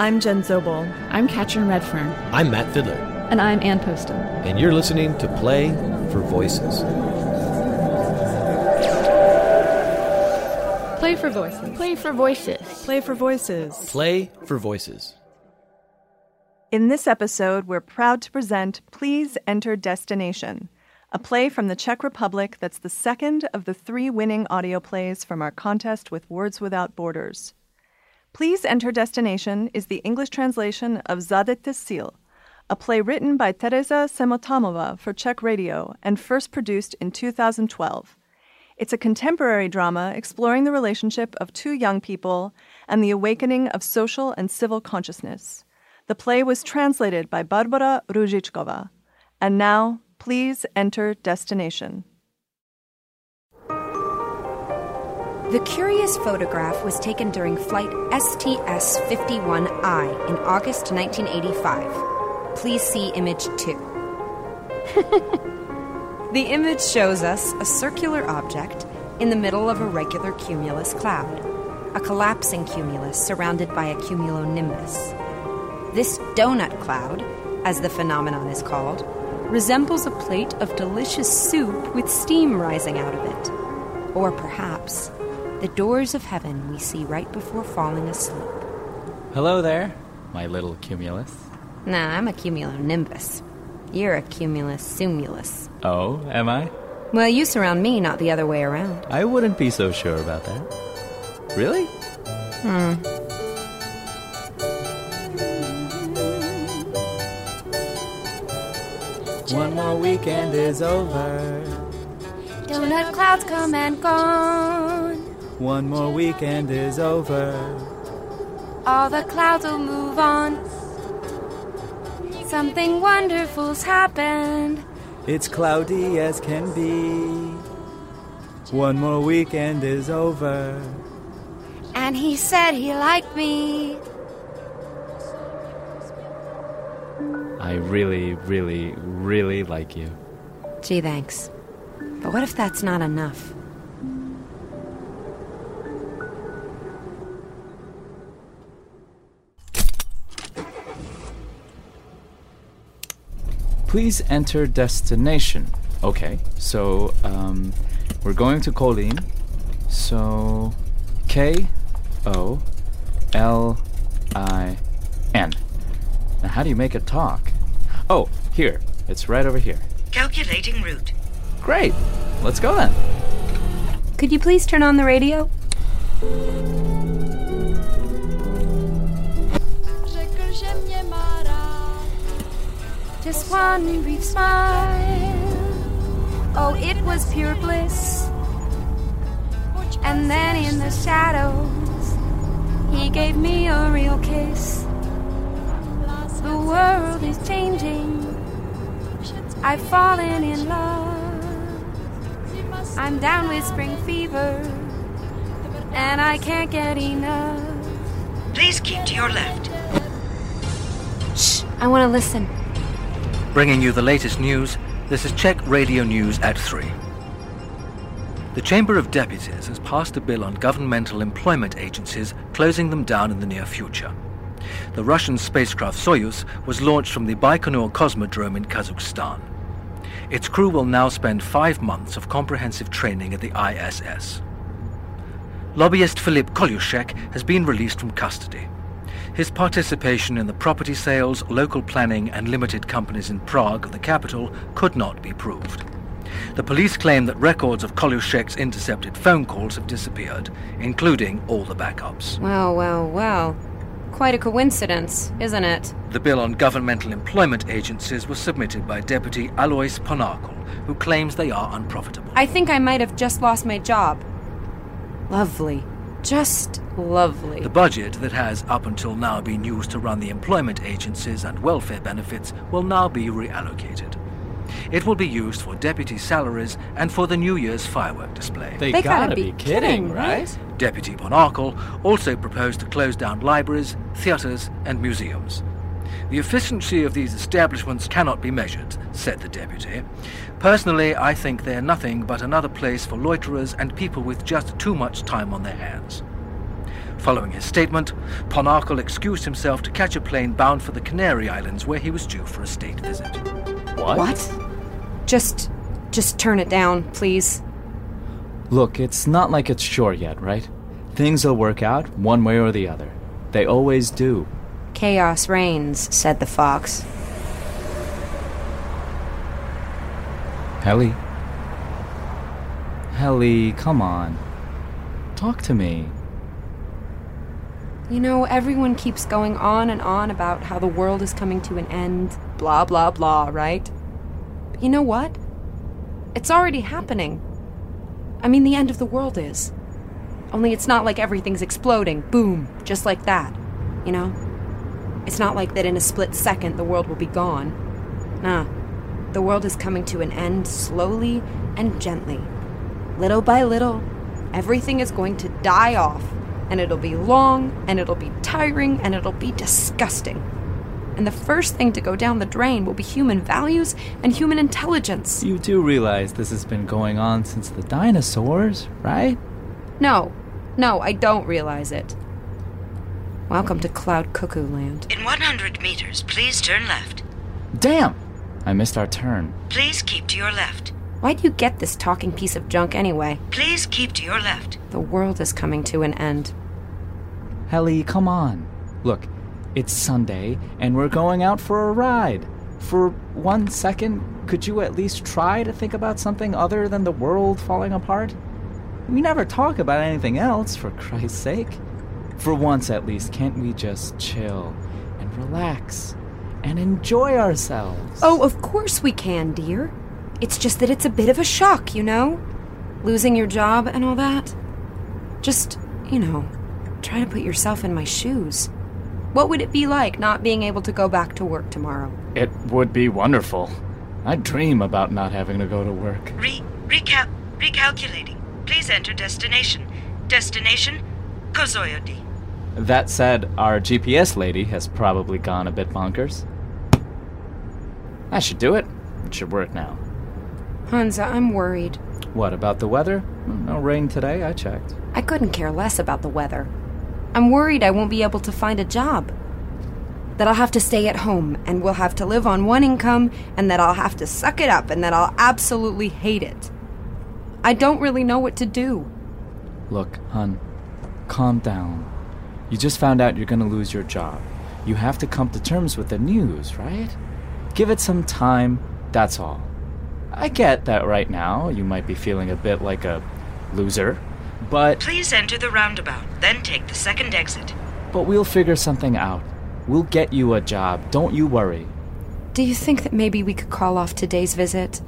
I'm Jen Zobel. I'm Katrin Redfern. I'm Matt Fiddler. And I'm Ann Poston. And you're listening to Play for Voices. Play for Voices. Play for Voices. Play for Voices. Play for Voices. In this episode, we're proud to present Please Enter Destination, a play from the Czech Republic that's the second of the three winning audio plays from our contest with Words Without Borders. Please Enter Destination is the English translation of Zadejte cíl, a play written by Teresa Semotamova for Czech radio and first produced in 2012. It's a contemporary drama exploring the relationship of two young people and the awakening of social and civil consciousness. The play was translated by Barbara Ruzhichkova. And now, please enter destination. The curious photograph was taken during flight STS 51I in August 1985. Please see image 2. the image shows us a circular object in the middle of a regular cumulus cloud, a collapsing cumulus surrounded by a cumulonimbus. This donut cloud, as the phenomenon is called, resembles a plate of delicious soup with steam rising out of it. Or perhaps the doors of heaven we see right before falling asleep. Hello there, my little cumulus. Nah, I'm a cumulonimbus. You're a cumulus sumulus. Oh, am I? Well, you surround me, not the other way around. I wouldn't be so sure about that. Really? Hmm. One more weekend is over. Donut clouds come and gone. One more weekend is over. All the clouds will move on. Something wonderful's happened. It's cloudy as can be. One more weekend is over. And he said he liked me. I really, really, really like you. Gee, thanks. But what if that's not enough? Please enter destination. Okay, so um, we're going to Kolin. So K O L I N. Now, how do you make it talk? Oh, here. It's right over here. Calculating route. Great. Let's go then. Could you please turn on the radio? Just one brief smile. Oh, it was pure bliss. And then in the shadows, he gave me a real kiss. The world is changing. I've fallen in love. I'm down with spring fever, and I can't get enough. Please keep to your left. Shh, I want to listen. Bringing you the latest news, this is Czech Radio News at 3. The Chamber of Deputies has passed a bill on governmental employment agencies, closing them down in the near future. The Russian spacecraft Soyuz was launched from the Baikonur Cosmodrome in Kazakhstan. Its crew will now spend five months of comprehensive training at the ISS. Lobbyist Filip Kolushek has been released from custody. His participation in the property sales, local planning, and limited companies in Prague, the capital, could not be proved. The police claim that records of Kolushek's intercepted phone calls have disappeared, including all the backups. Well, well, well. Quite a coincidence, isn't it? The bill on governmental employment agencies was submitted by Deputy Alois Ponarkul, who claims they are unprofitable. I think I might have just lost my job. Lovely. Just lovely. The budget that has up until now been used to run the employment agencies and welfare benefits will now be reallocated. It will be used for deputy salaries and for the New Year's firework display. They, They gotta, gotta be, be kidding, kidding, right? Deputy Ponarkul also proposed to close down libraries, theatres, and museums. The efficiency of these establishments cannot be measured, said the deputy. Personally, I think they're nothing but another place for loiterers and people with just too much time on their hands. Following his statement, Ponarkul excused himself to catch a plane bound for the Canary Islands where he was due for a state visit. What? What? Just. just turn it down, please. Look, it's not like it's sure yet, right? Things will work out one way or the other. They always do. Chaos reigns, said the fox. Helly. Helly, come on. Talk to me. You know, everyone keeps going on and on about how the world is coming to an end, blah, blah, blah, right? But you know what? It's already happening. I mean, the end of the world is. Only it's not like everything's exploding, boom, just like that. You know? It's not like that in a split second the world will be gone. Nah. The world is coming to an end slowly and gently. Little by little, everything is going to die off, and it'll be long, and it'll be tiring, and it'll be disgusting. And the first thing to go down the drain will be human values and human intelligence. You do realize this has been going on since the dinosaurs, right? No, no, I don't realize it. Welcome to Cloud Cuckoo Land. In 100 meters, please turn left. Damn! I missed our turn. Please keep to your left. Why'd you get this talking piece of junk anyway? Please keep to your left. The world is coming to an end. Helly, come on. Look, it's Sunday, and we're going out for a ride. For one second, could you at least try to think about something other than the world falling apart? We never talk about anything else, for Christ's sake. For once, at least, can't we just chill and relax and enjoy ourselves? Oh, of course we can, dear. It's just that it's a bit of a shock, you know? Losing your job and all that. Just, you know, try to put yourself in my shoes. What would it be like not being able to go back to work tomorrow? It would be wonderful. I dream about not having to go to work. Re recal recalculating. Please enter destination. Destination Kozoyodi. That said, our GPS lady has probably gone a bit bonkers. I should do it. It should work now. Hansa, I'm worried. What about the weather? No rain today, I checked. I couldn't care less about the weather. I'm worried I won't be able to find a job. That I'll have to stay at home and we'll have to live on one income and that I'll have to suck it up and that I'll absolutely hate it. I don't really know what to do. Look, hun, calm down. You just found out you're gonna lose your job. You have to come to terms with the news, right? Give it some time, that's all. I get that right now you might be feeling a bit like a loser, but Please enter the roundabout, then take the second exit. but we'll figure something out. We'll get you a job, don't you worry. Do you think that maybe we could call off today's visit?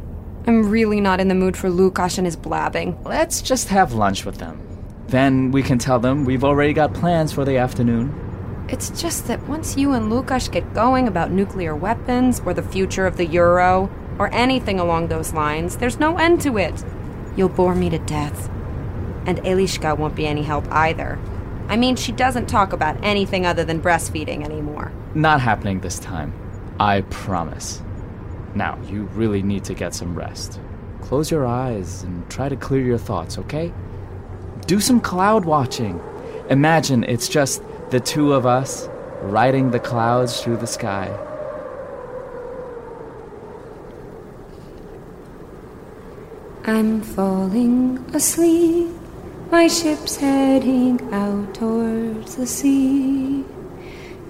I'm really not in the mood for Lukash and his blabbing. Let's just have lunch with them. Then we can tell them we've already got plans for the afternoon. It's just that once you and Lukash get going about nuclear weapons or the future of the euro or anything along those lines, there's no end to it. You'll bore me to death. And Elishka won't be any help either. I mean, she doesn't talk about anything other than breastfeeding anymore. Not happening this time. I promise. Now, you really need to get some rest. Close your eyes and try to clear your thoughts, okay? Do some cloud watching. Imagine it's just the two of us riding the clouds through the sky. I'm falling asleep. My ship's heading out towards the sea.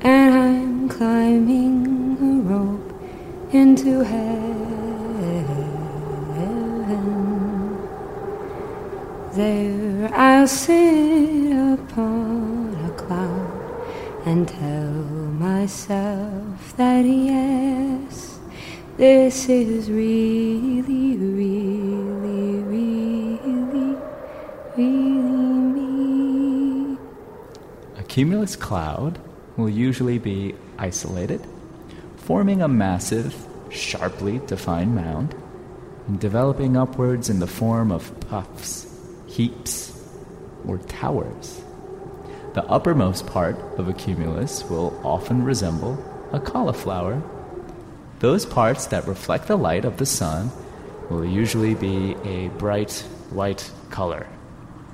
And I'm climbing a rope into heaven. There I'll sit upon a cloud and tell myself that yes, this is really, really, really, really me. A cumulus cloud will usually be isolated, forming a massive, sharply defined mound, and developing upwards in the form of puffs, heaps, or towers. The uppermost part of a cumulus will often resemble a cauliflower. Those parts that reflect the light of the sun will usually be a bright white color,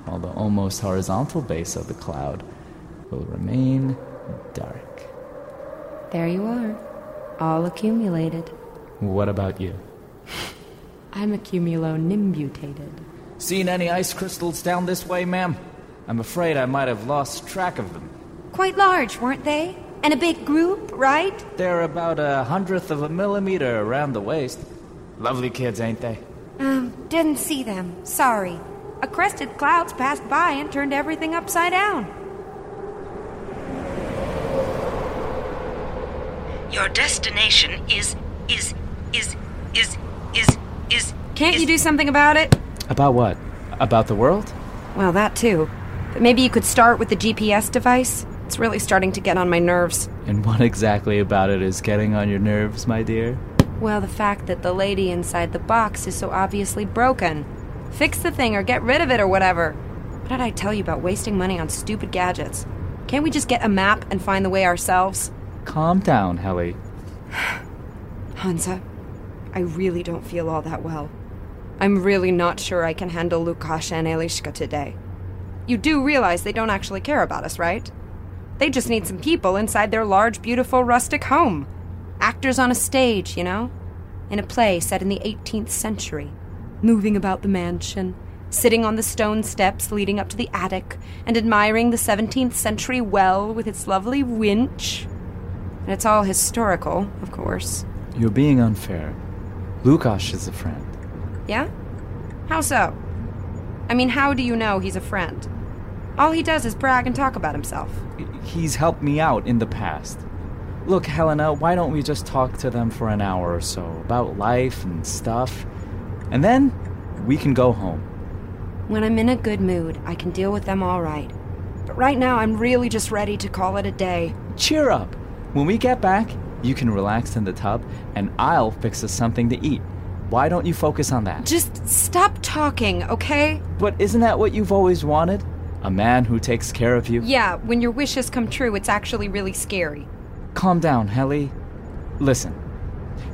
while the almost horizontal base of the cloud will remain dark. There you are, all accumulated. What about you? I'm accumulonimbutated. Seen any ice crystals down this way, ma'am? I'm afraid I might have lost track of them. Quite large, weren't they? And a big group, right? They're about a hundredth of a millimeter around the waist. Lovely kids, ain't they? Um, didn't see them. Sorry. A crested clouds passed by and turned everything upside down. Your destination is is is is is is Can't is, you do something about it? About what? About the world? Well, that too. But maybe you could start with the GPS device? It's really starting to get on my nerves. And what exactly about it is getting on your nerves, my dear? Well, the fact that the lady inside the box is so obviously broken. Fix the thing or get rid of it or whatever. What did I tell you about wasting money on stupid gadgets? Can't we just get a map and find the way ourselves? Calm down, Helly. Hansa, I really don't feel all that well. I'm really not sure I can handle Lukasha and Elishka today. You do realize they don't actually care about us, right? They just need some people inside their large, beautiful, rustic home. Actors on a stage, you know? In a play set in the 18th century. Moving about the mansion, sitting on the stone steps leading up to the attic, and admiring the 17th century well with its lovely winch. And it's all historical, of course. You're being unfair. Lukash is a friend. Yeah? How so? I mean, how do you know he's a friend? All he does is brag and talk about himself. He's helped me out in the past. Look, Helena, why don't we just talk to them for an hour or so about life and stuff? And then we can go home. When I'm in a good mood, I can deal with them all right. But right now, I'm really just ready to call it a day. Cheer up. When we get back, you can relax in the tub, and I'll fix us something to eat. Why don't you focus on that? Just stop talking, okay? But isn't that what you've always wanted? A man who takes care of you? Yeah, when your wishes come true, it's actually really scary. Calm down, Helly. Listen.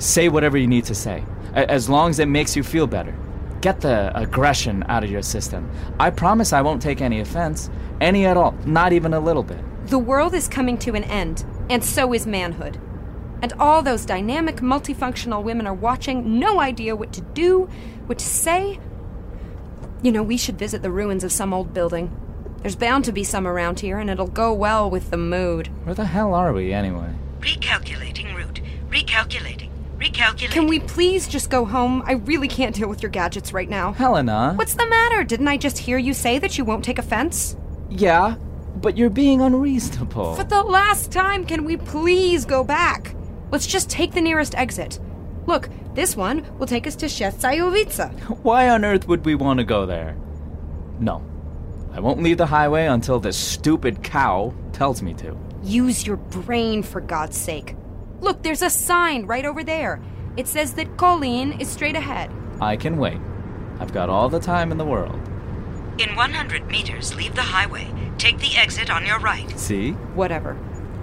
Say whatever you need to say, as long as it makes you feel better. Get the aggression out of your system. I promise I won't take any offense. Any at all. Not even a little bit. The world is coming to an end, and so is manhood. And all those dynamic, multifunctional women are watching, no idea what to do, what to say. You know, we should visit the ruins of some old building. There's bound to be some around here, and it'll go well with the mood. Where the hell are we, anyway? Recalculating route. Recalculating. Recalculating. Can we please just go home? I really can't deal with your gadgets right now. Helena? What's the matter? Didn't I just hear you say that you won't take offense? Yeah, but you're being unreasonable. For the last time, can we please go back? Let's just take the nearest exit. Look, this one will take us to Shestsayovica. Why on earth would we want to go there? No. I won't leave the highway until this stupid cow tells me to. Use your brain, for God's sake. Look, there's a sign right over there. It says that Kolin is straight ahead. I can wait. I've got all the time in the world. In 100 meters, leave the highway. Take the exit on your right. See? Whatever.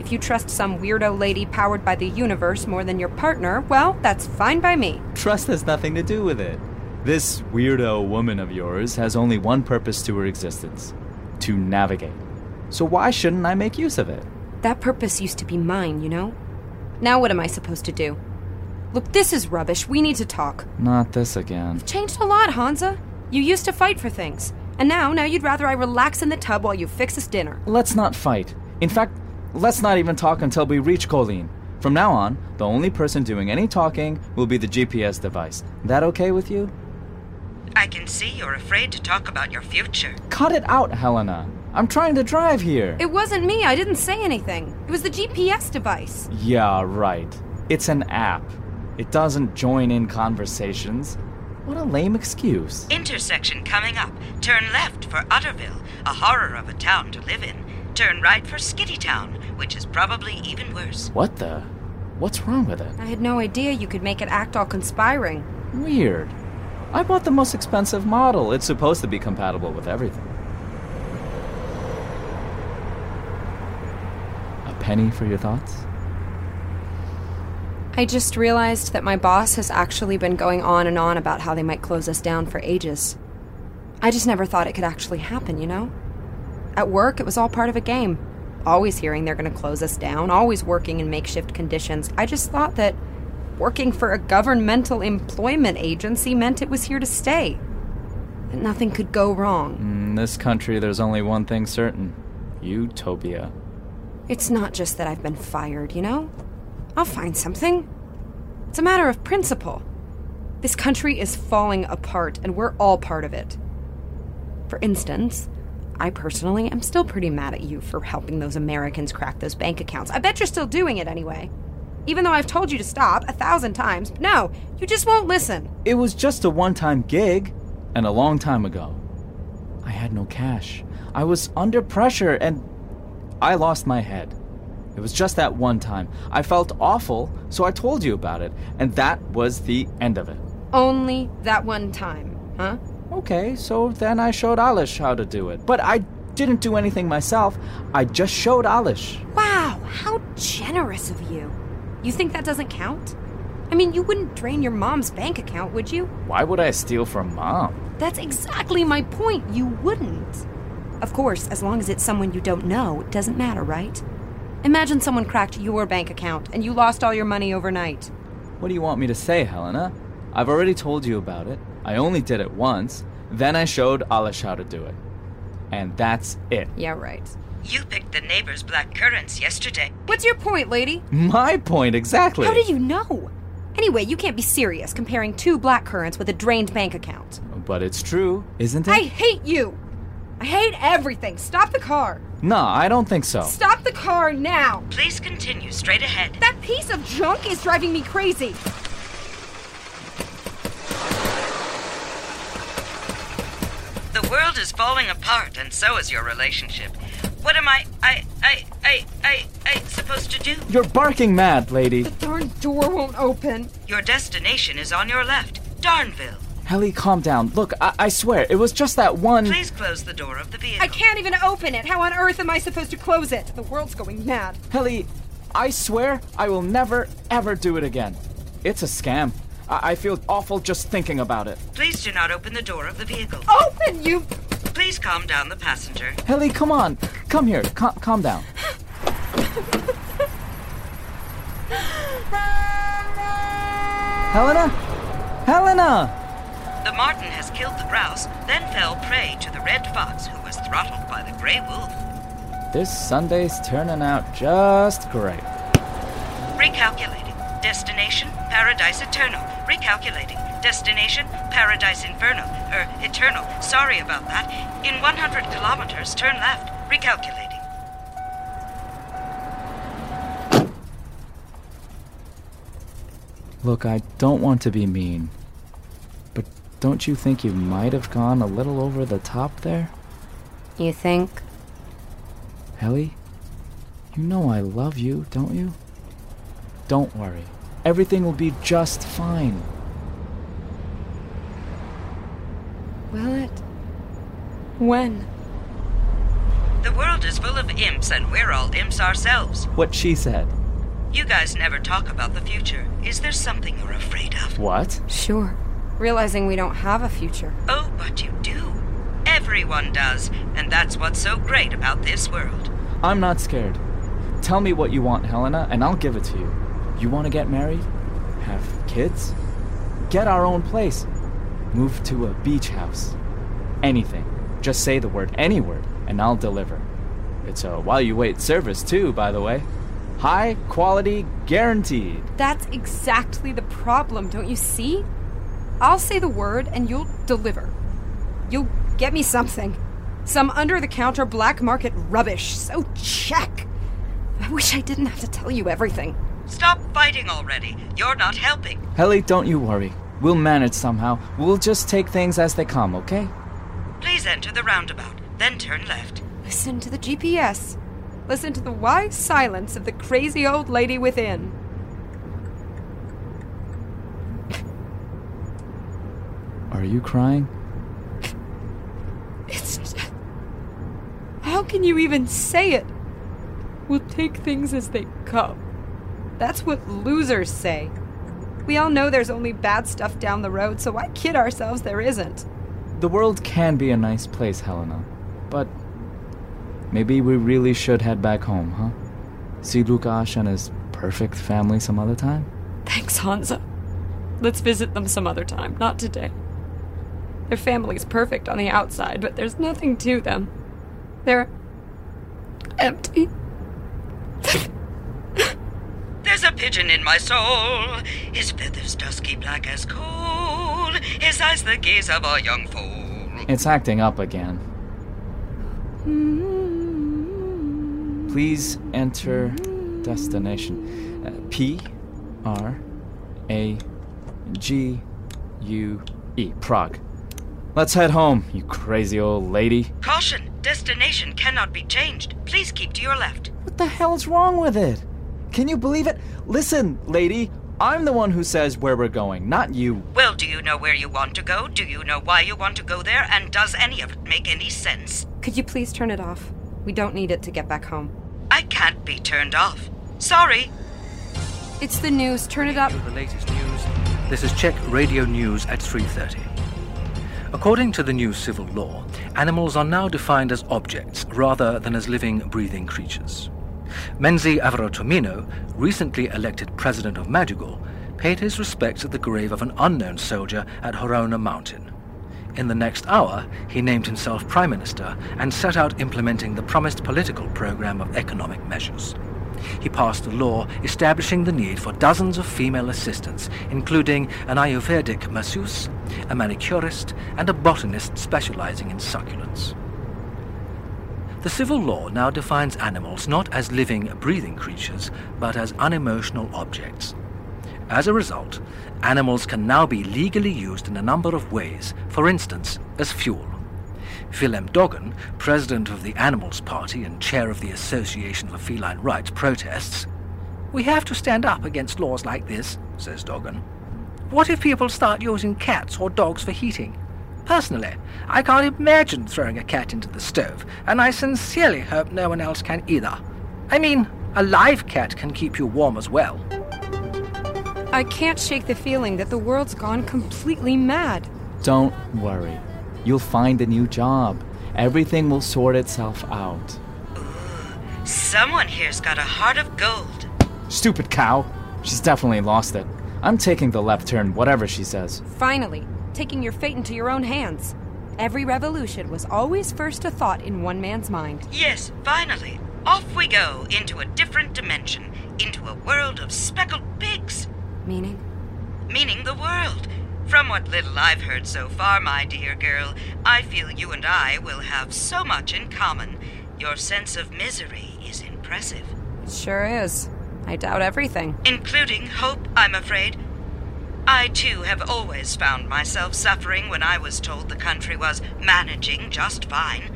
If you trust some weirdo lady powered by the universe more than your partner, well, that's fine by me. Trust has nothing to do with it. This weirdo woman of yours has only one purpose to her existence to navigate. So why shouldn't I make use of it? That purpose used to be mine, you know? Now what am I supposed to do? Look, this is rubbish. We need to talk. Not this again. We've changed a lot, Hansa. You used to fight for things. And now, now you'd rather I relax in the tub while you fix us dinner. Let's not fight. In fact, let's not even talk until we reach Kolin. From now on, the only person doing any talking will be the GPS device. That okay with you? I can see you're afraid to talk about your future. Cut it out, Helena. I'm trying to drive here. It wasn't me. I didn't say anything. It was the GPS device. Yeah, right. It's an app. It doesn't join in conversations. What a lame excuse. Intersection coming up. Turn left for Utterville, a horror of a town to live in. Turn right for Skitty Town, which is probably even worse. What the? What's wrong with it? I had no idea you could make it act all conspiring. Weird. I bought the most expensive model. It's supposed to be compatible with everything. A penny for your thoughts? I just realized that my boss has actually been going on and on about how they might close us down for ages. I just never thought it could actually happen, you know? At work, it was all part of a game. always hearing they're going to close us down, always working in makeshift conditions. I just thought that working for a governmental employment agency meant it was here to stay. That nothing could go wrong. In this country, there's only one thing certain utopia. It's not just that I've been fired, you know? I'll find something. It's a matter of principle. This country is falling apart, and we're all part of it. For instance, I personally am still pretty mad at you for helping those Americans crack those bank accounts. I bet you're still doing it anyway. Even though I've told you to stop a thousand times. No, you just won't listen. It was just a one time gig, and a long time ago. I had no cash. I was under pressure, and I lost my head. It was just that one time. I felt awful, so I told you about it, and that was the end of it. Only that one time, huh? Okay, so then I showed Alish how to do it. But I didn't do anything myself. I just showed Alish. Wow, how generous of you. You think that doesn't count? I mean, you wouldn't drain your mom's bank account, would you? Why would I steal from mom? That's exactly my point. You wouldn't. Of course, as long as it's someone you don't know, it doesn't matter, right? Imagine someone cracked your bank account and you lost all your money overnight. What do you want me to say, Helena? I've already told you about it. I only did it once. Then I showed Alish how to do it. And that's it. Yeah, right. You picked the neighbor's black currants yesterday. What's your point, lady? My point, exactly. How did you know? Anyway, you can't be serious comparing two black currants with a drained bank account. But it's true, isn't it? I hate you! I hate everything! Stop the car! No, I don't think so. Stop the car now! Please continue straight ahead. That piece of junk is driving me crazy! World is falling apart, and so is your relationship. What am I, I, I, I, I, I supposed to do? You're barking mad, lady. The darn door won't open. Your destination is on your left, Darnville. Helly, calm down. Look, I, I swear, it was just that one. Please close the door of the vehicle. I can't even open it. How on earth am I supposed to close it? The world's going mad. Helly, I swear I will never, ever do it again. It's a scam. I, I feel awful just thinking about it. Please do not open the door of the vehicle. Open, you. Please calm down the passenger. Helly, come on. Come here. Cal- calm down. Helena? Helena! The marten has killed the grouse, then fell prey to the red fox, who was throttled by the gray wolf. This Sunday's turning out just great. Recalculating. Destination, Paradise Eternal. Recalculating. Destination, Paradise Inferno. Er, Eternal. Sorry about that. In 100 kilometers, turn left. Recalculating. Look, I don't want to be mean, but don't you think you might have gone a little over the top there? You think? Helly, you know I love you, don't you? Don't worry. Everything will be just fine. Will it? When? The world is full of imps, and we're all imps ourselves. What she said. You guys never talk about the future. Is there something you're afraid of? What? Sure. Realizing we don't have a future. Oh, but you do. Everyone does, and that's what's so great about this world. I'm not scared. Tell me what you want, Helena, and I'll give it to you. You want to get married? Have kids? Get our own place? Move to a beach house? Anything. Just say the word, any word, and I'll deliver. It's a while you wait service, too, by the way. High quality guaranteed. That's exactly the problem, don't you see? I'll say the word and you'll deliver. You'll get me something. Some under the counter black market rubbish. So check. I wish I didn't have to tell you everything. Stop fighting already. You're not helping. Helly, don't you worry. We'll manage somehow. We'll just take things as they come, okay? Please enter the roundabout, then turn left. Listen to the GPS. Listen to the wise silence of the crazy old lady within. Are you crying? It's just. How can you even say it? We'll take things as they come. That's what losers say. We all know there's only bad stuff down the road, so why kid ourselves there isn't? The world can be a nice place, Helena. But Maybe we really should head back home, huh? See Lukash and his perfect family some other time? Thanks, Hansa. Let's visit them some other time, not today. Their family's perfect on the outside, but there's nothing to them. They're empty. There's a pigeon in my soul, his feathers dusky black as coal, his eyes the gaze of a young foal. It's acting up again. Please enter destination. Uh, P R A G U E. Prague. Let's head home, you crazy old lady. Caution! Destination cannot be changed. Please keep to your left. What the hell's wrong with it? Can you believe it? Listen, lady, I'm the one who says where we're going, not you. Well, do you know where you want to go? Do you know why you want to go there? And does any of it make any sense? Could you please turn it off? We don't need it to get back home. I can't be turned off. Sorry. It's the news. Turn it up. The latest news. This is Czech Radio News at 3:30. According to the new civil law, animals are now defined as objects rather than as living, breathing creatures. Menzi Avratomino, recently elected president of Madrigal, paid his respects at the grave of an unknown soldier at Horona Mountain. In the next hour, he named himself prime minister and set out implementing the promised political program of economic measures. He passed a law establishing the need for dozens of female assistants, including an Ayurvedic masseuse, a manicurist, and a botanist specializing in succulents. The civil law now defines animals not as living, breathing creatures, but as unemotional objects. As a result, animals can now be legally used in a number of ways, for instance, as fuel. Willem Doggen, president of the Animals Party and chair of the Association for Feline Rights, protests. We have to stand up against laws like this, says Doggen. What if people start using cats or dogs for heating? Personally, I can't imagine throwing a cat into the stove, and I sincerely hope no one else can either. I mean, a live cat can keep you warm as well. I can't shake the feeling that the world's gone completely mad. Don't worry. You'll find a new job. Everything will sort itself out. Someone here's got a heart of gold. Stupid cow. She's definitely lost it. I'm taking the left turn, whatever she says. Finally, taking your fate into your own hands. Every revolution was always first a thought in one man's mind. Yes, finally. Off we go into a different dimension, into a world of speckled pigs. Meaning? Meaning the world. From what little I've heard so far, my dear girl, I feel you and I will have so much in common. Your sense of misery is impressive. It sure is. I doubt everything. Including hope, I'm afraid. I, too, have always found myself suffering when I was told the country was managing just fine.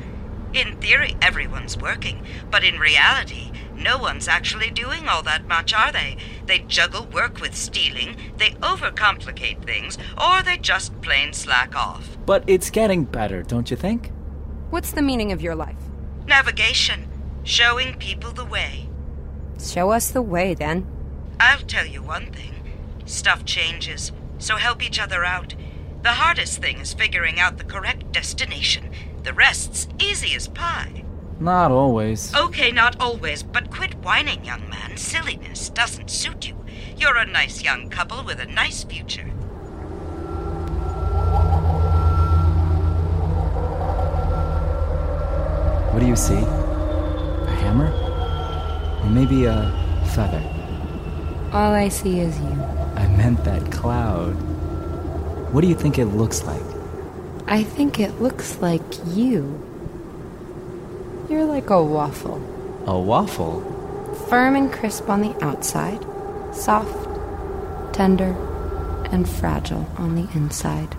In theory, everyone's working, but in reality, no one's actually doing all that much, are they? They juggle work with stealing, they overcomplicate things, or they just plain slack off. But it's getting better, don't you think? What's the meaning of your life? Navigation. Showing people the way. Show us the way, then. I'll tell you one thing. Stuff changes, so help each other out. The hardest thing is figuring out the correct destination. The rest's easy as pie. Not always. Okay, not always, but quit whining, young man. Silliness doesn't suit you. You're a nice young couple with a nice future. What do you see? A hammer? Or maybe a feather? All I see is you. Meant that cloud. What do you think it looks like? I think it looks like you. You're like a waffle. A waffle? Firm and crisp on the outside, soft, tender, and fragile on the inside.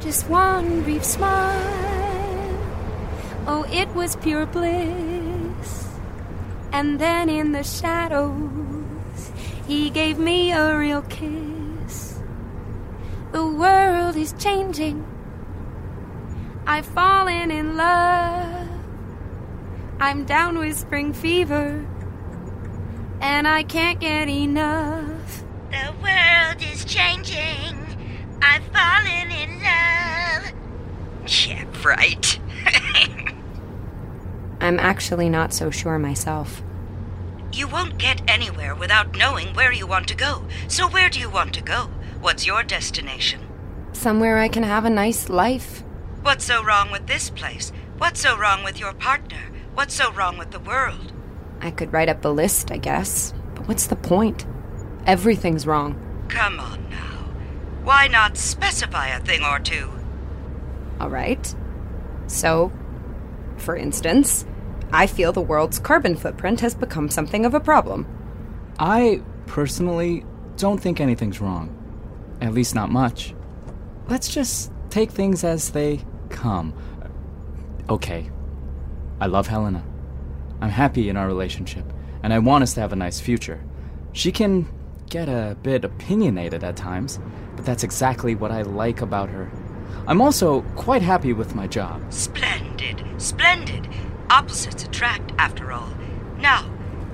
Just one brief smile. Oh, it was pure bliss. And then in the shadows, he gave me a real kiss. The world is changing. I've fallen in love. I'm down with spring fever. And I can't get enough. The world is changing. I've fallen in love. Yeah, right. I'm actually not so sure myself. You won't get anywhere without knowing where you want to go. So, where do you want to go? What's your destination? Somewhere I can have a nice life. What's so wrong with this place? What's so wrong with your partner? What's so wrong with the world? I could write up a list, I guess. But what's the point? Everything's wrong. Come on now. Why not specify a thing or two? All right. So, for instance, I feel the world's carbon footprint has become something of a problem. I personally don't think anything's wrong. At least not much. Let's just take things as they come. Okay. I love Helena. I'm happy in our relationship, and I want us to have a nice future. She can get a bit opinionated at times, but that's exactly what I like about her. I'm also quite happy with my job. Splendid, splendid. Opposites attract, after all. Now,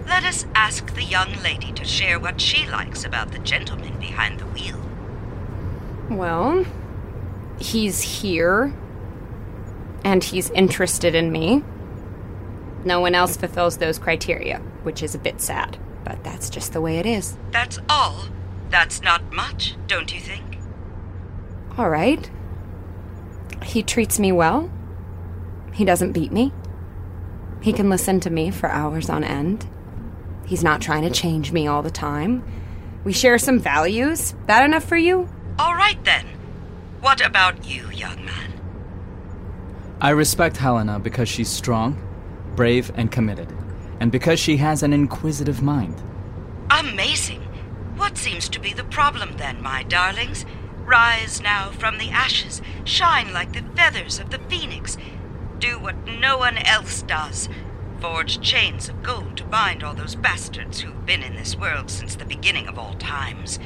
let us ask the young lady to share what she likes about the gentleman behind the wheel. Well, he's here, and he's interested in me. No one else fulfills those criteria, which is a bit sad, but that's just the way it is. That's all. That's not much, don't you think? All right. He treats me well. He doesn't beat me. He can listen to me for hours on end. He's not trying to change me all the time. We share some values. That enough for you? All right then. What about you, young man? I respect Helena because she's strong, brave, and committed, and because she has an inquisitive mind. Amazing. What seems to be the problem then, my darlings? Rise now from the ashes, shine like the feathers of the phoenix. Do what no one else does. Forge chains of gold to bind all those bastards who've been in this world since the beginning of all times.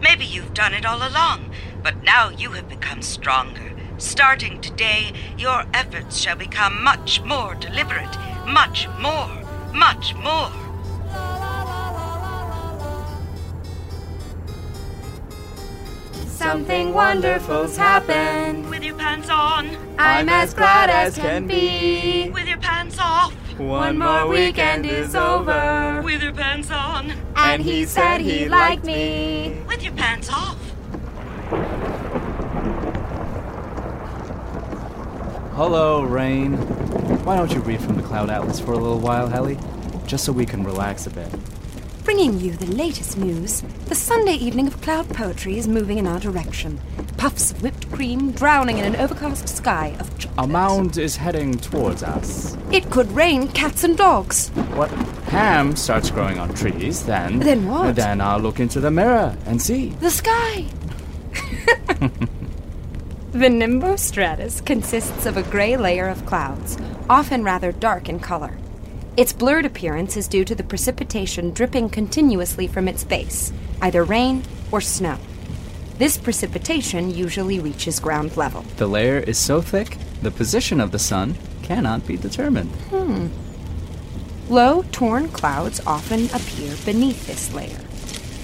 Maybe you've done it all along, but now you have become stronger. Starting today, your efforts shall become much more deliberate. Much more. Much more. Something wonderful's happened. With your pants on. I'm as glad as can be. With your pants off. One more weekend is over. With your pants on. And he said he liked me. With your pants off. Hello, Rain. Why don't you read from the Cloud Atlas for a little while, Helly? Just so we can relax a bit. Bringing you the latest news, the Sunday evening of cloud poetry is moving in our direction. Puffs of whipped cream drowning in an overcast sky of chocolate. A mound is heading towards us. It could rain cats and dogs. What? Ham starts growing on trees, then. Then what? Then I'll look into the mirror and see. The sky. the nimbostratus consists of a gray layer of clouds, often rather dark in color. Its blurred appearance is due to the precipitation dripping continuously from its base, either rain or snow. This precipitation usually reaches ground level. The layer is so thick, the position of the sun cannot be determined. Hmm. Low, torn clouds often appear beneath this layer.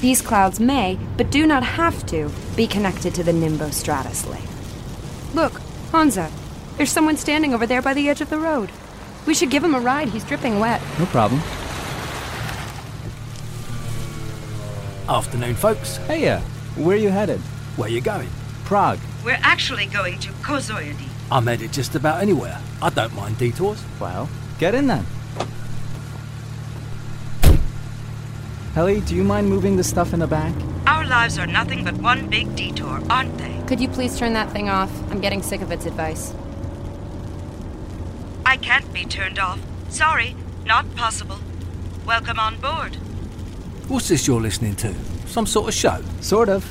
These clouds may, but do not have to, be connected to the nimbostratus layer. Look, Hansa, there's someone standing over there by the edge of the road. We should give him a ride. He's dripping wet. No problem. Afternoon, folks. Hey, uh, where are you headed? Where you going? Prague. We're actually going to Kozoyedy. I'm headed just about anywhere. I don't mind detours. Well, get in then. Helly, do you mind moving the stuff in the back? Our lives are nothing but one big detour, aren't they? Could you please turn that thing off? I'm getting sick of its advice. I can't be turned off. Sorry, not possible. Welcome on board. What's this you're listening to? Some sort of show? Sort of.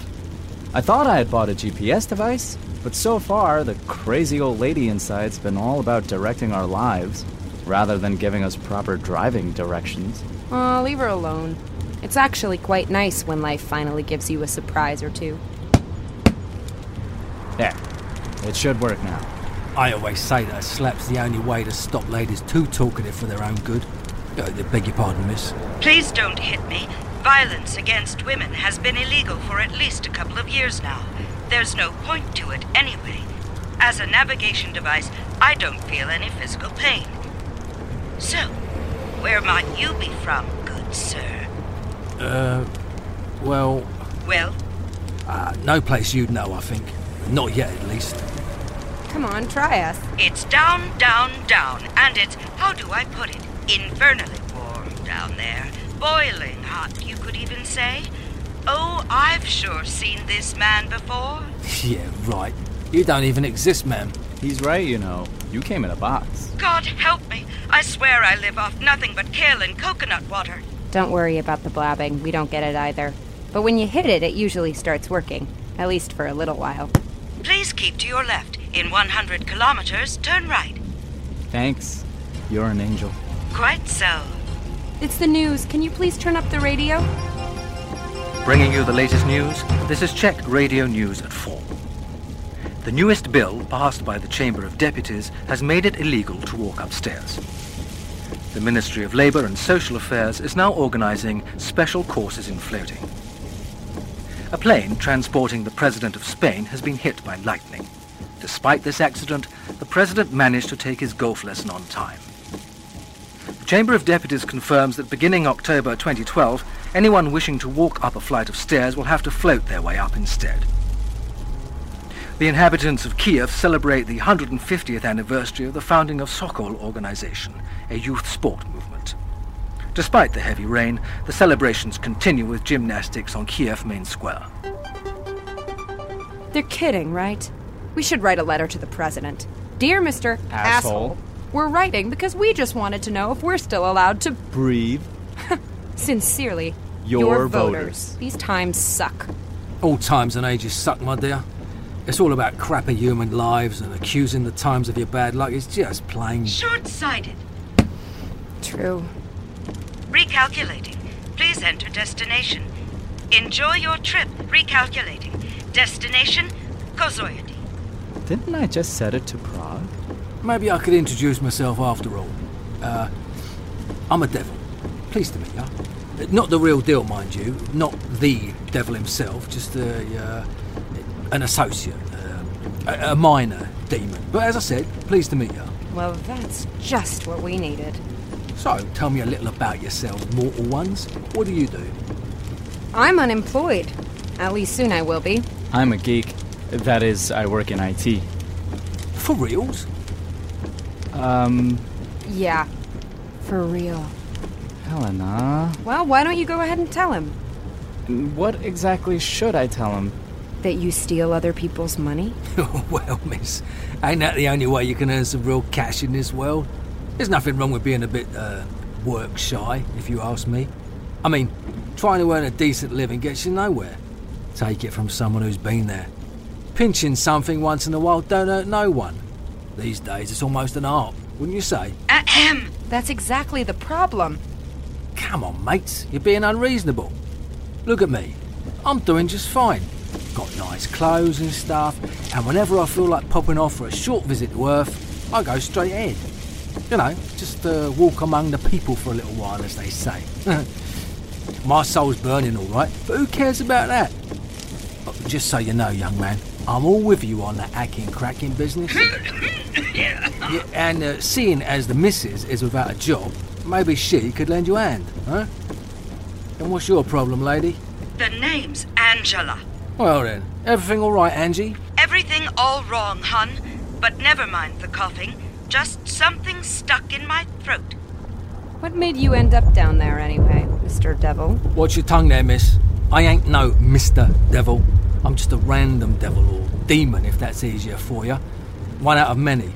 I thought I had bought a GPS device, but so far the crazy old lady inside's been all about directing our lives, rather than giving us proper driving directions. Oh, leave her alone. It's actually quite nice when life finally gives you a surprise or two. There. It should work now. I always say that a slap's the only way to stop ladies too talkative for their own good. Uh, beg your pardon, miss. Please don't hit me. Violence against women has been illegal for at least a couple of years now. There's no point to it anyway. As a navigation device, I don't feel any physical pain. So, where might you be from, good sir? Uh, well, Well, uh, no place you'd know, I think. Not yet, at least. Come on, try us. it's down, down, down, and it's, how do I put it, infernally warm down there. Boiling hot, you could even say. Oh, I've sure seen this man before. yeah, right. You don't even exist, ma'am. He's right, you know. You came in a box. God help me. I swear I live off nothing but kale and coconut water. Don't worry about the blabbing. We don't get it either. But when you hit it, it usually starts working. At least for a little while. Please keep to your left. In 100 kilometers, turn right. Thanks. You're an angel. Quite so. It's the news. Can you please turn up the radio? Bringing you the latest news, this is Czech Radio News at 4. The newest bill passed by the Chamber of Deputies has made it illegal to walk upstairs. The Ministry of Labour and Social Affairs is now organising special courses in floating. A plane transporting the President of Spain has been hit by lightning. Despite this accident, the President managed to take his golf lesson on time. The Chamber of Deputies confirms that beginning October 2012, anyone wishing to walk up a flight of stairs will have to float their way up instead. The inhabitants of Kiev celebrate the 150th anniversary of the founding of Sokol organization, a youth sport movement. Despite the heavy rain, the celebrations continue with gymnastics on Kiev main square. They're kidding, right? We should write a letter to the president. Dear Mr. Asshole. We're writing because we just wanted to know if we're still allowed to. Breathe. Sincerely, Your voters. voters. These times suck. All times and ages suck, my dear. It's all about crappy human lives and accusing the times of your bad luck. It's just plain. Short sighted. True. Recalculating. Please enter destination. Enjoy your trip. Recalculating. Destination Kozojedy. Didn't I just set it to Prague? Maybe I could introduce myself after all. Uh, I'm a devil. Pleased to meet you. Not the real deal, mind you. Not the devil himself. Just a, uh, an associate. Uh, a, a minor demon. But as I said, pleased to meet you. Well, that's just what we needed. So, tell me a little about yourselves, mortal ones. What do you do? I'm unemployed. At least soon I will be. I'm a geek. That is, I work in IT. For reals? Um, Yeah. For real. Helena. Well, why don't you go ahead and tell him What exactly should I tell him? that you steal other people's money? well, miss, ain't that the only way you can earn some real cash in this world? There's nothing wrong with being a bit, uh, work shy, if you ask me. I mean, trying to earn a decent living gets you nowhere. Take it from someone who's been there. Pinching something once in a while don't hurt no one. These days, it's almost an art, wouldn't you say? Ahem. That's exactly the problem. Come on, mates, you're being unreasonable. Look at me. I'm doing just fine. Got nice clothes and stuff, and whenever I feel like popping off for a short visit to Earth, I go straight ahead. You know, just uh, walk among the people for a little while, as they say. My soul's burning all right, but who cares about that? Just so you know, young man, I'm all with you on the hacking cracking business. yeah, and uh, seeing as the missus is without a job, maybe she could lend you a hand, huh? And what's your problem, lady? The name's Angela. Well then, everything all right, Angie? Everything all wrong, hun. But never mind the coughing. Just something stuck in my throat. What made you end up down there anyway, Mr. Devil? Watch your tongue there, miss. I ain't no Mr. Devil. I'm just a random devil or demon, if that's easier for you. One out of many.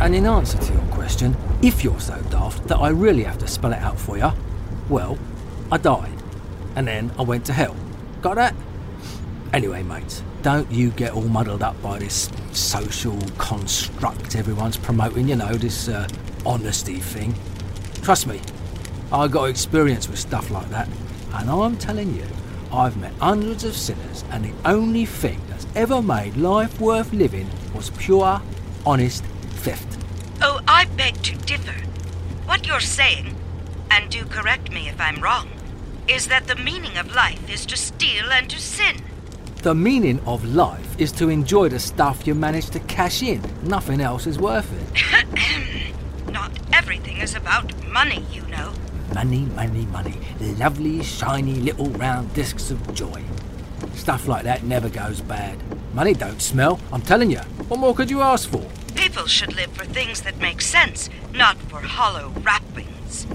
And in answer to your question, if you're so daft that I really have to spell it out for you, well, I died. And then I went to hell. Got that? Anyway, mates, don't you get all muddled up by this social construct everyone's promoting, you know, this uh, honesty thing. Trust me, I got experience with stuff like that, and I'm telling you, I've met hundreds of sinners, and the only thing that's ever made life worth living was pure, honest theft. Oh, I beg to differ. What you're saying, and do correct me if I'm wrong, is that the meaning of life is to steal and to sin. The meaning of life is to enjoy the stuff you manage to cash in. Nothing else is worth it. Not everything is about money, you know. Money, money, money. Lovely, shiny little round discs of joy. Stuff like that never goes bad. Money don't smell, I'm telling you. What more could you ask for? People should live for things that make sense, not for hollow wrappings.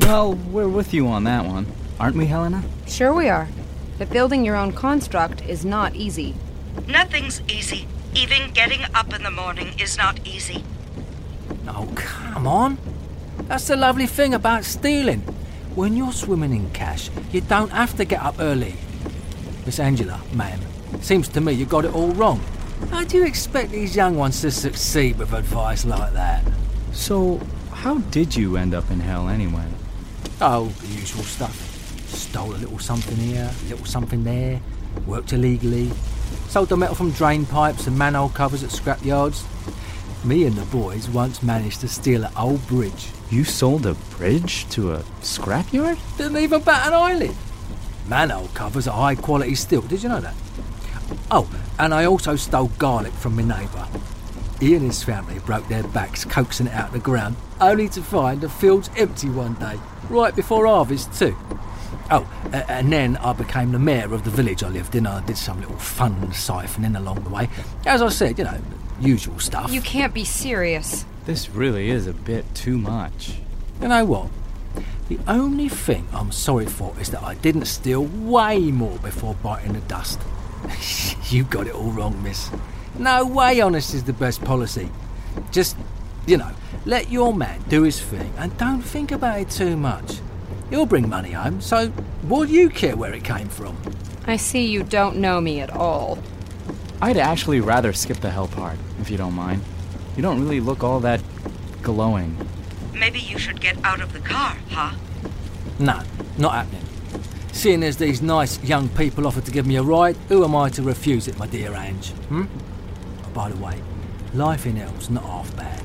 Well, we're with you on that one. Aren't we, Helena? Sure, we are. But building your own construct is not easy. Nothing's easy. Even getting up in the morning is not easy. Oh, come on. That's the lovely thing about stealing. When you're swimming in cash, you don't have to get up early. Miss Angela, ma'am, seems to me you got it all wrong. How do you expect these young ones to succeed with advice like that? So, how did you end up in hell anyway? Oh, the usual stuff. Stole a little something here, a little something there, worked illegally, sold the metal from drain pipes and manhole covers at scrap yards. Me and the boys once managed to steal an old bridge. You sold a bridge to a scrapyard? Didn't even bat an eyelid. Manhole covers are high quality steel, did you know that? Oh, and I also stole garlic from my neighbour. He and his family broke their backs coaxing it out of the ground, only to find the fields empty one day, right before harvest too. Oh, uh, and then I became the mayor of the village I lived in. I did some little fun siphoning along the way. As I said, you know, usual stuff. You can't be serious. This really is a bit too much. You know what? The only thing I'm sorry for is that I didn't steal way more before biting the dust. you got it all wrong, miss. No way honest is the best policy. Just, you know, let your man do his thing and don't think about it too much. He'll bring money home, so what do you care where it came from? I see you don't know me at all. I'd actually rather skip the hell part, if you don't mind. You don't really look all that glowing. Maybe you should get out of the car, huh? No, not happening. Seeing as these nice young people offered to give me a ride, who am I to refuse it, my dear Ange? Hmm? Oh, by the way, life in hell's not half bad.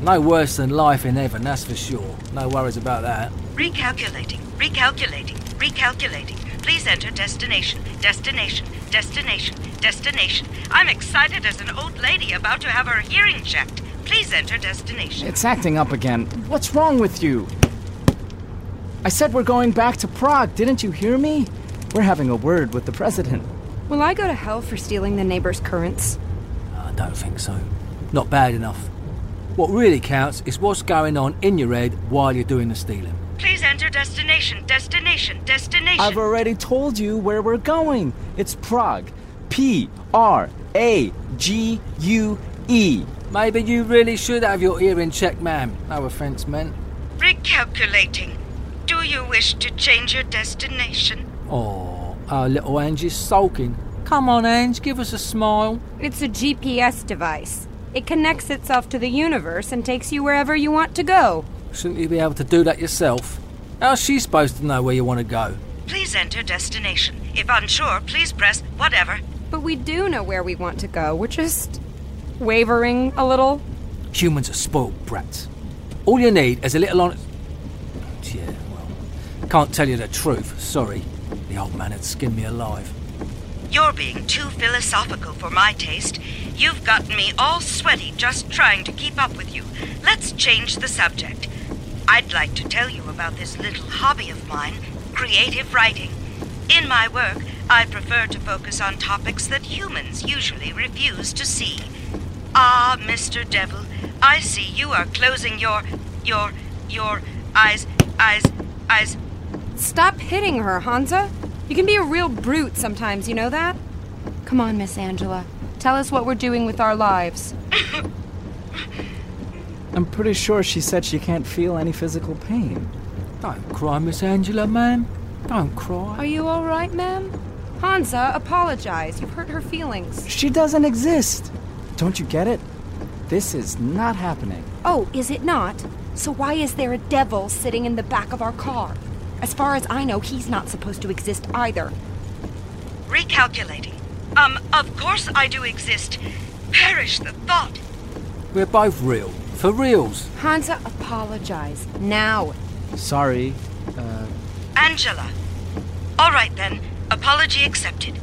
No worse than life in heaven, that's for sure. No worries about that. Recalculating, recalculating, recalculating. Please enter destination, destination, destination, destination. I'm excited as an old lady about to have her hearing checked. Please enter destination. It's acting up again. What's wrong with you? I said we're going back to Prague. Didn't you hear me? We're having a word with the president. Will I go to hell for stealing the neighbor's currants? Uh, I don't think so. Not bad enough. What really counts is what's going on in your head while you're doing the stealing. Please enter destination, destination, destination. I've already told you where we're going. It's Prague. P R A G U E. Maybe you really should have your ear in checked, ma'am. No offense meant. Recalculating. Do you wish to change your destination? Oh, our little Ange is sulking. Come on, Ange, give us a smile. It's a GPS device. It connects itself to the universe and takes you wherever you want to go. Shouldn't you be able to do that yourself? How's she supposed to know where you want to go? Please enter destination. If unsure, please press whatever. But we do know where we want to go. We're just wavering a little. Humans are spoiled brats. All you need is a little on. Yeah, well, can't tell you the truth. Sorry. The old man had skinned me alive. You're being too philosophical for my taste. You've gotten me all sweaty just trying to keep up with you. Let's change the subject. I'd like to tell you about this little hobby of mine creative writing. In my work, I prefer to focus on topics that humans usually refuse to see. Ah, Mr. Devil, I see you are closing your. your. your eyes. eyes. eyes. Stop hitting her, Honza. You can be a real brute sometimes, you know that? Come on, Miss Angela. Tell us what we're doing with our lives. I'm pretty sure she said she can't feel any physical pain. Don't cry, Miss Angela, ma'am. Don't cry. Are you all right, ma'am? Honza, apologize. You've hurt her feelings. She doesn't exist. Don't you get it? This is not happening. Oh, is it not? So why is there a devil sitting in the back of our car? As far as I know, he's not supposed to exist either. Recalculating. Um, of course I do exist. Perish the thought. We're both real. For reals. Honza, apologize. Now. Sorry. Uh. Angela. All right then. Apology accepted.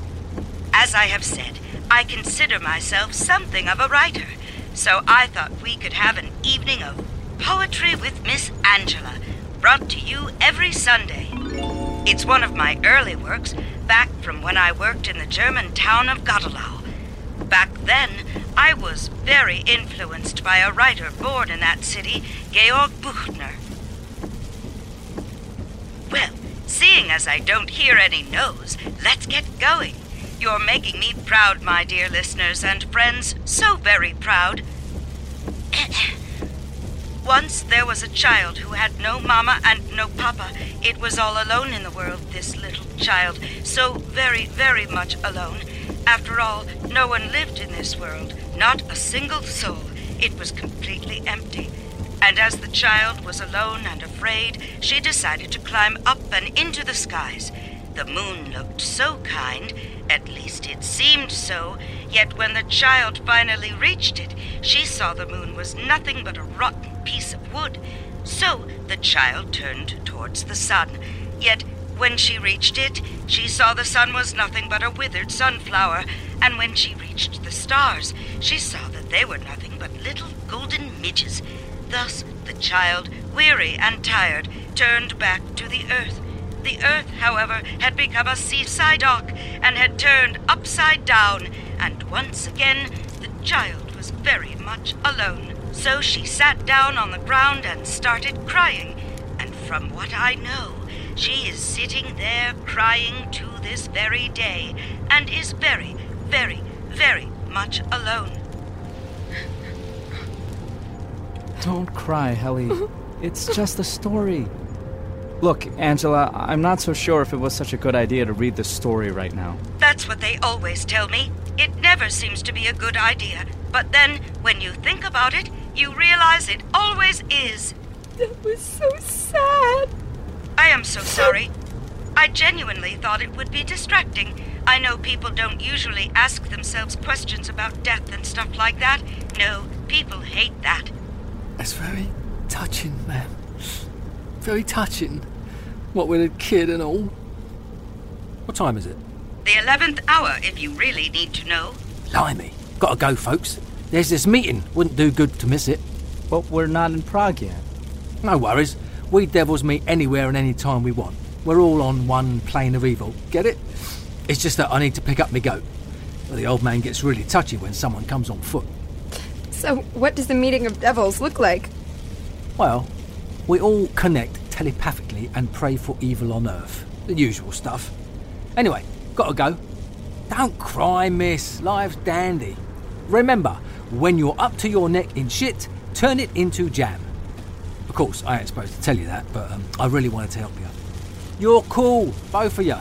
As I have said, I consider myself something of a writer, so I thought we could have an evening of poetry with Miss Angela, brought to you every Sunday. It's one of my early works, back from when I worked in the German town of Goddelau. Back then, I was very influenced by a writer born in that city, Georg Büchner. Well, seeing as I don't hear any no's, let's get going. You're making me proud, my dear listeners and friends, so very proud. Once there was a child who had no mama and no papa. It was all alone in the world, this little child, so very, very much alone. After all, no one lived in this world, not a single soul. It was completely empty. And as the child was alone and afraid, she decided to climb up and into the skies. The moon looked so kind, at least it seemed so, yet when the child finally reached it, she saw the moon was nothing but a rotten piece of wood. So the child turned towards the sun. Yet when she reached it, she saw the sun was nothing but a withered sunflower, and when she reached the stars, she saw that they were nothing but little golden midges. Thus the child, weary and tired, turned back to the earth. The earth, however, had become a seaside dock and had turned upside down, and once again the child was very much alone. So she sat down on the ground and started crying. And from what I know, she is sitting there crying to this very day, and is very, very, very much alone. Don't cry, Helly. It's just a story. Look, Angela, I'm not so sure if it was such a good idea to read this story right now. That's what they always tell me. It never seems to be a good idea. But then, when you think about it, you realize it always is. That was so sad. I am so sorry. I genuinely thought it would be distracting. I know people don't usually ask themselves questions about death and stuff like that. No, people hate that. It's very touching, man. Very touching. What with a kid and all. What time is it? The 11th hour, if you really need to know. Limey. Gotta go, folks. There's this meeting. Wouldn't do good to miss it. But we're not in Prague yet. No worries. We devils meet anywhere and any time we want. We're all on one plane of evil. Get it? It's just that I need to pick up my goat. Well, the old man gets really touchy when someone comes on foot. So, what does the meeting of devils look like? Well, we all connect telepathically and pray for evil on Earth. The usual stuff. Anyway, gotta go. Don't cry, miss. Life's dandy. Remember, when you're up to your neck in shit, turn it into jam. Of course, I ain't supposed to tell you that, but um, I really wanted to help you. You're cool, both of you.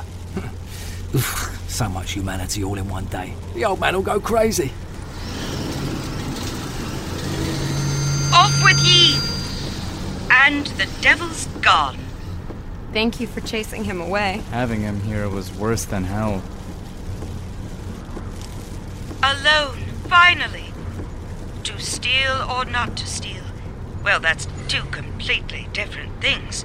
so much humanity all in one day. The old man will go crazy. Off with ye! And the devil's gone. Thank you for chasing him away. Having him here was worse than hell. Alone, finally. To steal or not to steal? Well, that's two completely different things.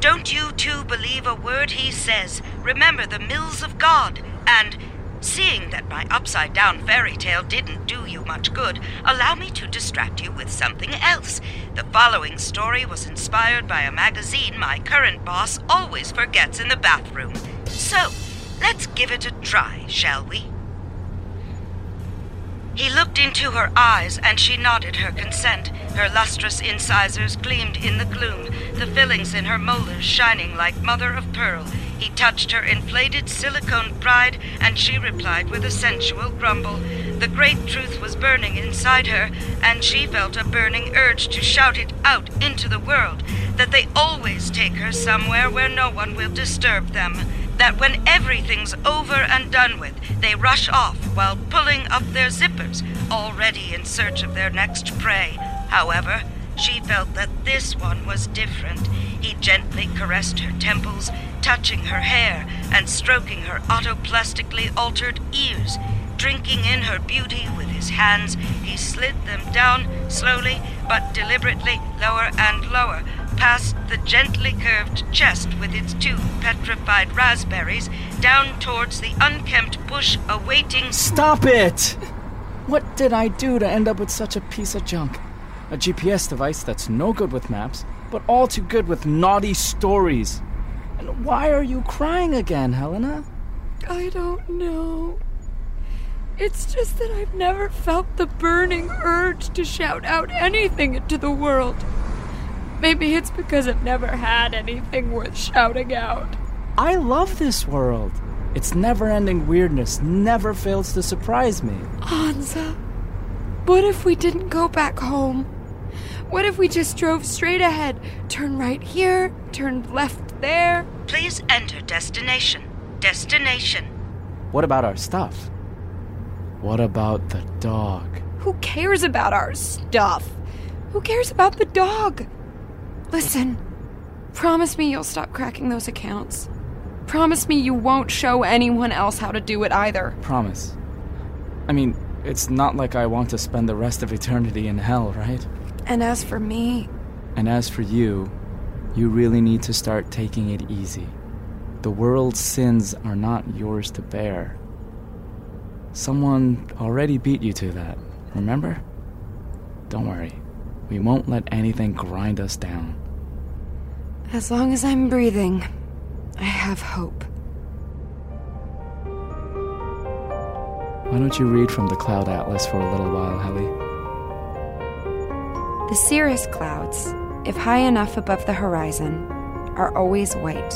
Don't you two believe a word he says? Remember the mills of God, and seeing that my upside down fairy tale didn't do you much good, allow me to distract you with something else. The following story was inspired by a magazine my current boss always forgets in the bathroom. So, let's give it a try, shall we? He looked into her eyes, and she nodded her consent. Her lustrous incisors gleamed in the gloom, the fillings in her molars shining like mother of pearl. He touched her inflated silicone pride, and she replied with a sensual grumble. The great truth was burning inside her, and she felt a burning urge to shout it out into the world that they always take her somewhere where no one will disturb them that when everything's over and done with, they rush off while pulling up their zippers, already in search of their next prey. However, she felt that this one was different. He gently caressed her temples, touching her hair and stroking her autoplastically altered ears. Drinking in her beauty with his hands, he slid them down slowly but deliberately, lower and lower, past the gently curved chest with its two petrified raspberries, down towards the unkempt bush awaiting. Stop it! What did I do to end up with such a piece of junk? A GPS device that's no good with maps, but all too good with naughty stories. And why are you crying again, Helena? I don't know. It's just that I've never felt the burning urge to shout out anything into the world. Maybe it's because I've never had anything worth shouting out. I love this world. Its never ending weirdness never fails to surprise me. Honza, what if we didn't go back home? What if we just drove straight ahead? Turn right here, turn left there? Please enter destination. Destination. What about our stuff? What about the dog? Who cares about our stuff? Who cares about the dog? Listen, promise me you'll stop cracking those accounts. Promise me you won't show anyone else how to do it either. Promise. I mean, it's not like I want to spend the rest of eternity in hell, right? And as for me. And as for you, you really need to start taking it easy. The world's sins are not yours to bear. Someone already beat you to that, remember? Don't worry, we won't let anything grind us down. As long as I'm breathing, I have hope. Why don't you read from the Cloud Atlas for a little while, Helly? The cirrus clouds, if high enough above the horizon, are always white.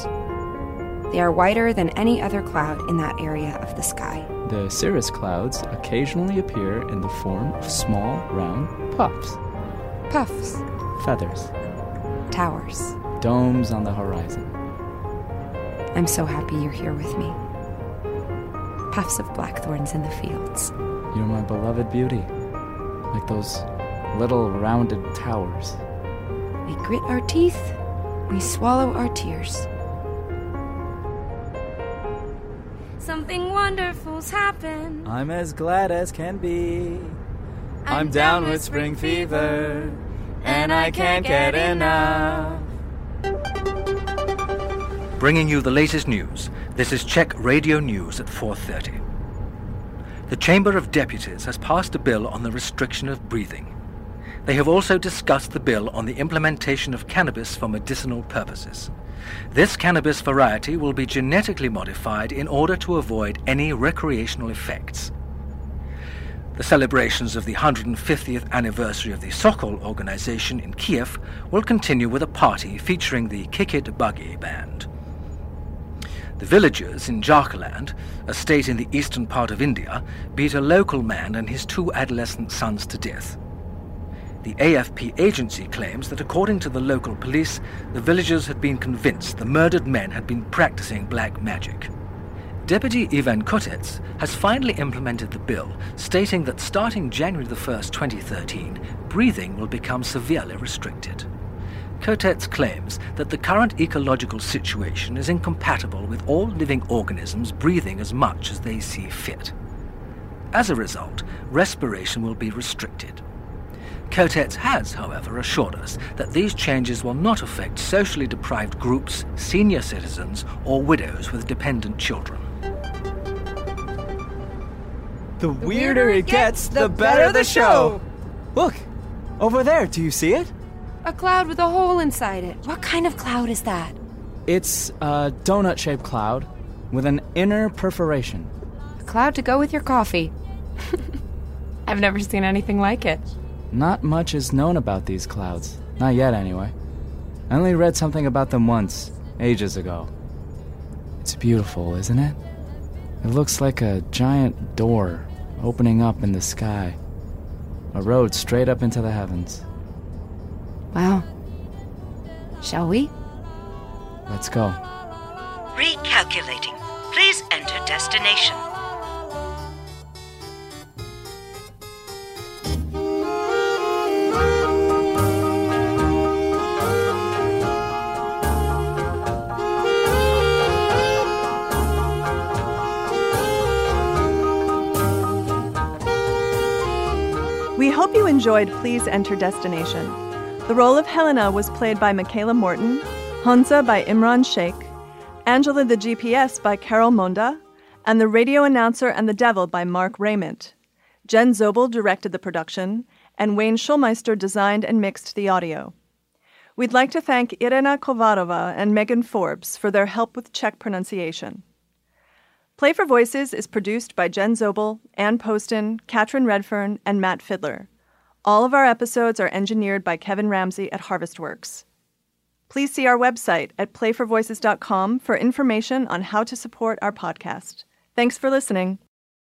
They are whiter than any other cloud in that area of the sky. The cirrus clouds occasionally appear in the form of small, round puffs. Puffs. Feathers. Towers. Domes on the horizon. I'm so happy you're here with me. Puffs of blackthorns in the fields. You're my beloved beauty. Like those little rounded towers. We grit our teeth, we swallow our tears. Something wonderful's happened. I'm as glad as can be. I'm, I'm down, down with spring fever, and I can't get enough. Bringing you the latest news, this is Czech Radio News at 4.30. The Chamber of Deputies has passed a bill on the restriction of breathing. They have also discussed the bill on the implementation of cannabis for medicinal purposes. This cannabis variety will be genetically modified in order to avoid any recreational effects. The celebrations of the 150th anniversary of the Sokol organization in Kiev will continue with a party featuring the Kick It Buggy band. The villagers in Jharkhand, a state in the eastern part of India, beat a local man and his two adolescent sons to death. The AFP agency claims that according to the local police, the villagers had been convinced the murdered men had been practicing black magic. Deputy Ivan Kotets has finally implemented the bill, stating that starting January 1, 2013, breathing will become severely restricted. Kotets claims that the current ecological situation is incompatible with all living organisms breathing as much as they see fit. As a result, respiration will be restricted. Kotets has, however, assured us that these changes will not affect socially deprived groups, senior citizens, or widows with dependent children. The weirder it gets, the better the show! Look, over there, do you see it? A cloud with a hole inside it. What kind of cloud is that? It's a donut shaped cloud with an inner perforation. A cloud to go with your coffee. I've never seen anything like it. Not much is known about these clouds. Not yet, anyway. I only read something about them once, ages ago. It's beautiful, isn't it? It looks like a giant door opening up in the sky. A road straight up into the heavens. Wow. Shall we? Let's go. Recalculating. Please enter destination. We hope you enjoyed Please Enter Destination. The role of Helena was played by Michaela Morton, Honza by Imran Sheikh, Angela the GPS by Carol Monda, and The Radio Announcer and the Devil by Mark Raymond. Jen Zobel directed the production, and Wayne Schulmeister designed and mixed the audio. We'd like to thank Irena Kovarova and Megan Forbes for their help with Czech pronunciation. Play for Voices is produced by Jen Zobel, Ann Poston, Katrin Redfern, and Matt Fiddler. All of our episodes are engineered by Kevin Ramsey at Harvestworks. Please see our website at playforvoices.com for information on how to support our podcast. Thanks for listening.